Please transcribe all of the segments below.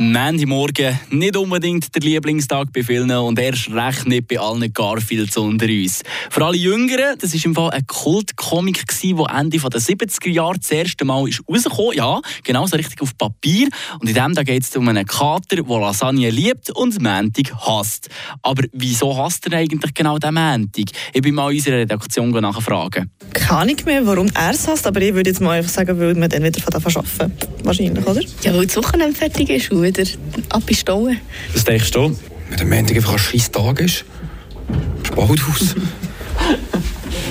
Montagmorgen nicht unbedingt der Lieblingstag bei vielen und erst recht nicht bei allen Garfields unter uns. Für alle Jüngeren, das war im Fall ein Kultcomic, der Ende der 70er Jahre das erste Mal ist rausgekommen Ja, genau so richtig auf Papier. Und in dem geht es um einen Kater, der Lasagne liebt und Montag hasst. Aber wieso hasst er eigentlich genau den Montag? Ich bin mal in unserer Redaktion nachfragen. Keine Ahnung mehr, warum er es hasst, aber ich würde jetzt mal einfach sagen, weil wir dann wieder von arbeiten. Wahrscheinlich, oder? Ja, weil das Wochenende fertig ist und wieder ab in Stauen. Was denkst du? Wenn der Montag einfach ein scheiß Tag ist. Spalt aus.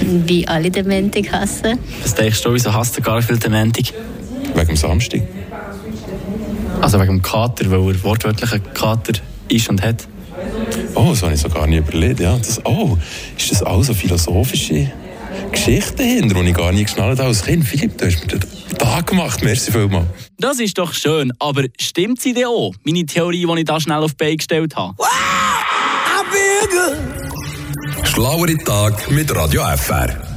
Wie alle den Montag hassen. Was denkst du, wieso hasst der Garfield den Montag? Wegen dem Samstag. Also wegen dem Kater, weil er wortwörtlich ein Kater ist und hat. Oh, das habe ich so gar nicht überlegt. Ja, das, oh, ist das auch so philosophische Geschichten hinter, die ich gar nicht geschnallt habe als Kind? Philipp, du hast mir den Tag gemacht. Merci vielmals. Das ist doch schön, aber stimmt sie denn auch? Meine Theorie, die ich da schnell auf die Beine gestellt habe. Schlauere Tag mit Radio FR.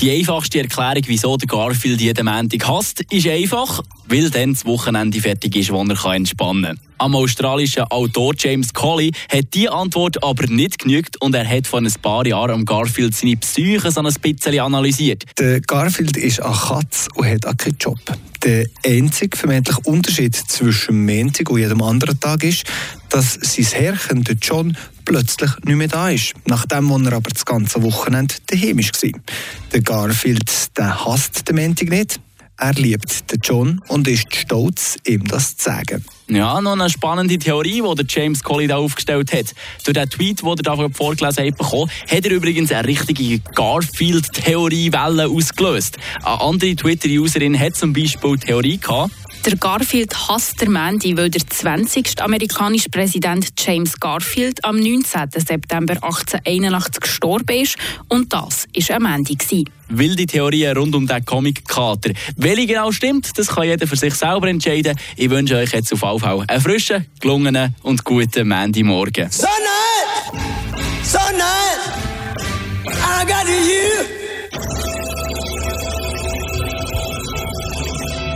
Die einfachste Erklärung, wieso der Garfield jeden Montag hasst, ist einfach, weil dann das Wochenende fertig ist, wo er entspannen kann. Am australischen Autor James Colley hat diese Antwort aber nicht genügt und er hat vor ein paar Jahren am Garfield seine Psyche so ein bisschen analysiert. Der Garfield ist eine Katze und hat auch keinen Job. Der einzige vermeintliche Unterschied zwischen Montag und jedem anderen Tag ist, dass sein Herrchen, der John, plötzlich nicht mehr da ist, nachdem er aber das ganze Wochenende daheim war. Der Garfield der hasst den Montag nicht, er liebt den John und ist stolz, ihm das zu sagen. Ja, noch eine spannende Theorie, die der James Colley da aufgestellt hat. Durch den Tweet, den er da vorgelesen hat, bekommen, hat er übrigens eine richtige Garfield-Theoriewelle ausgelöst. Eine andere Twitter-Userin hat zum Beispiel die Theorie gehabt, der Garfield hasst der Mandy, weil der 20. amerikanische Präsident James Garfield am 19. September 1881 gestorben ist und das war ein Mandy. Wilde Theorien rund um den Comic-Kater. Welche genau stimmt, das kann jeder für sich selber entscheiden. Ich wünsche euch jetzt auf jeden Fall einen frischen, gelungenen und guten Mandy-Morgen. So nice! So nice! I got you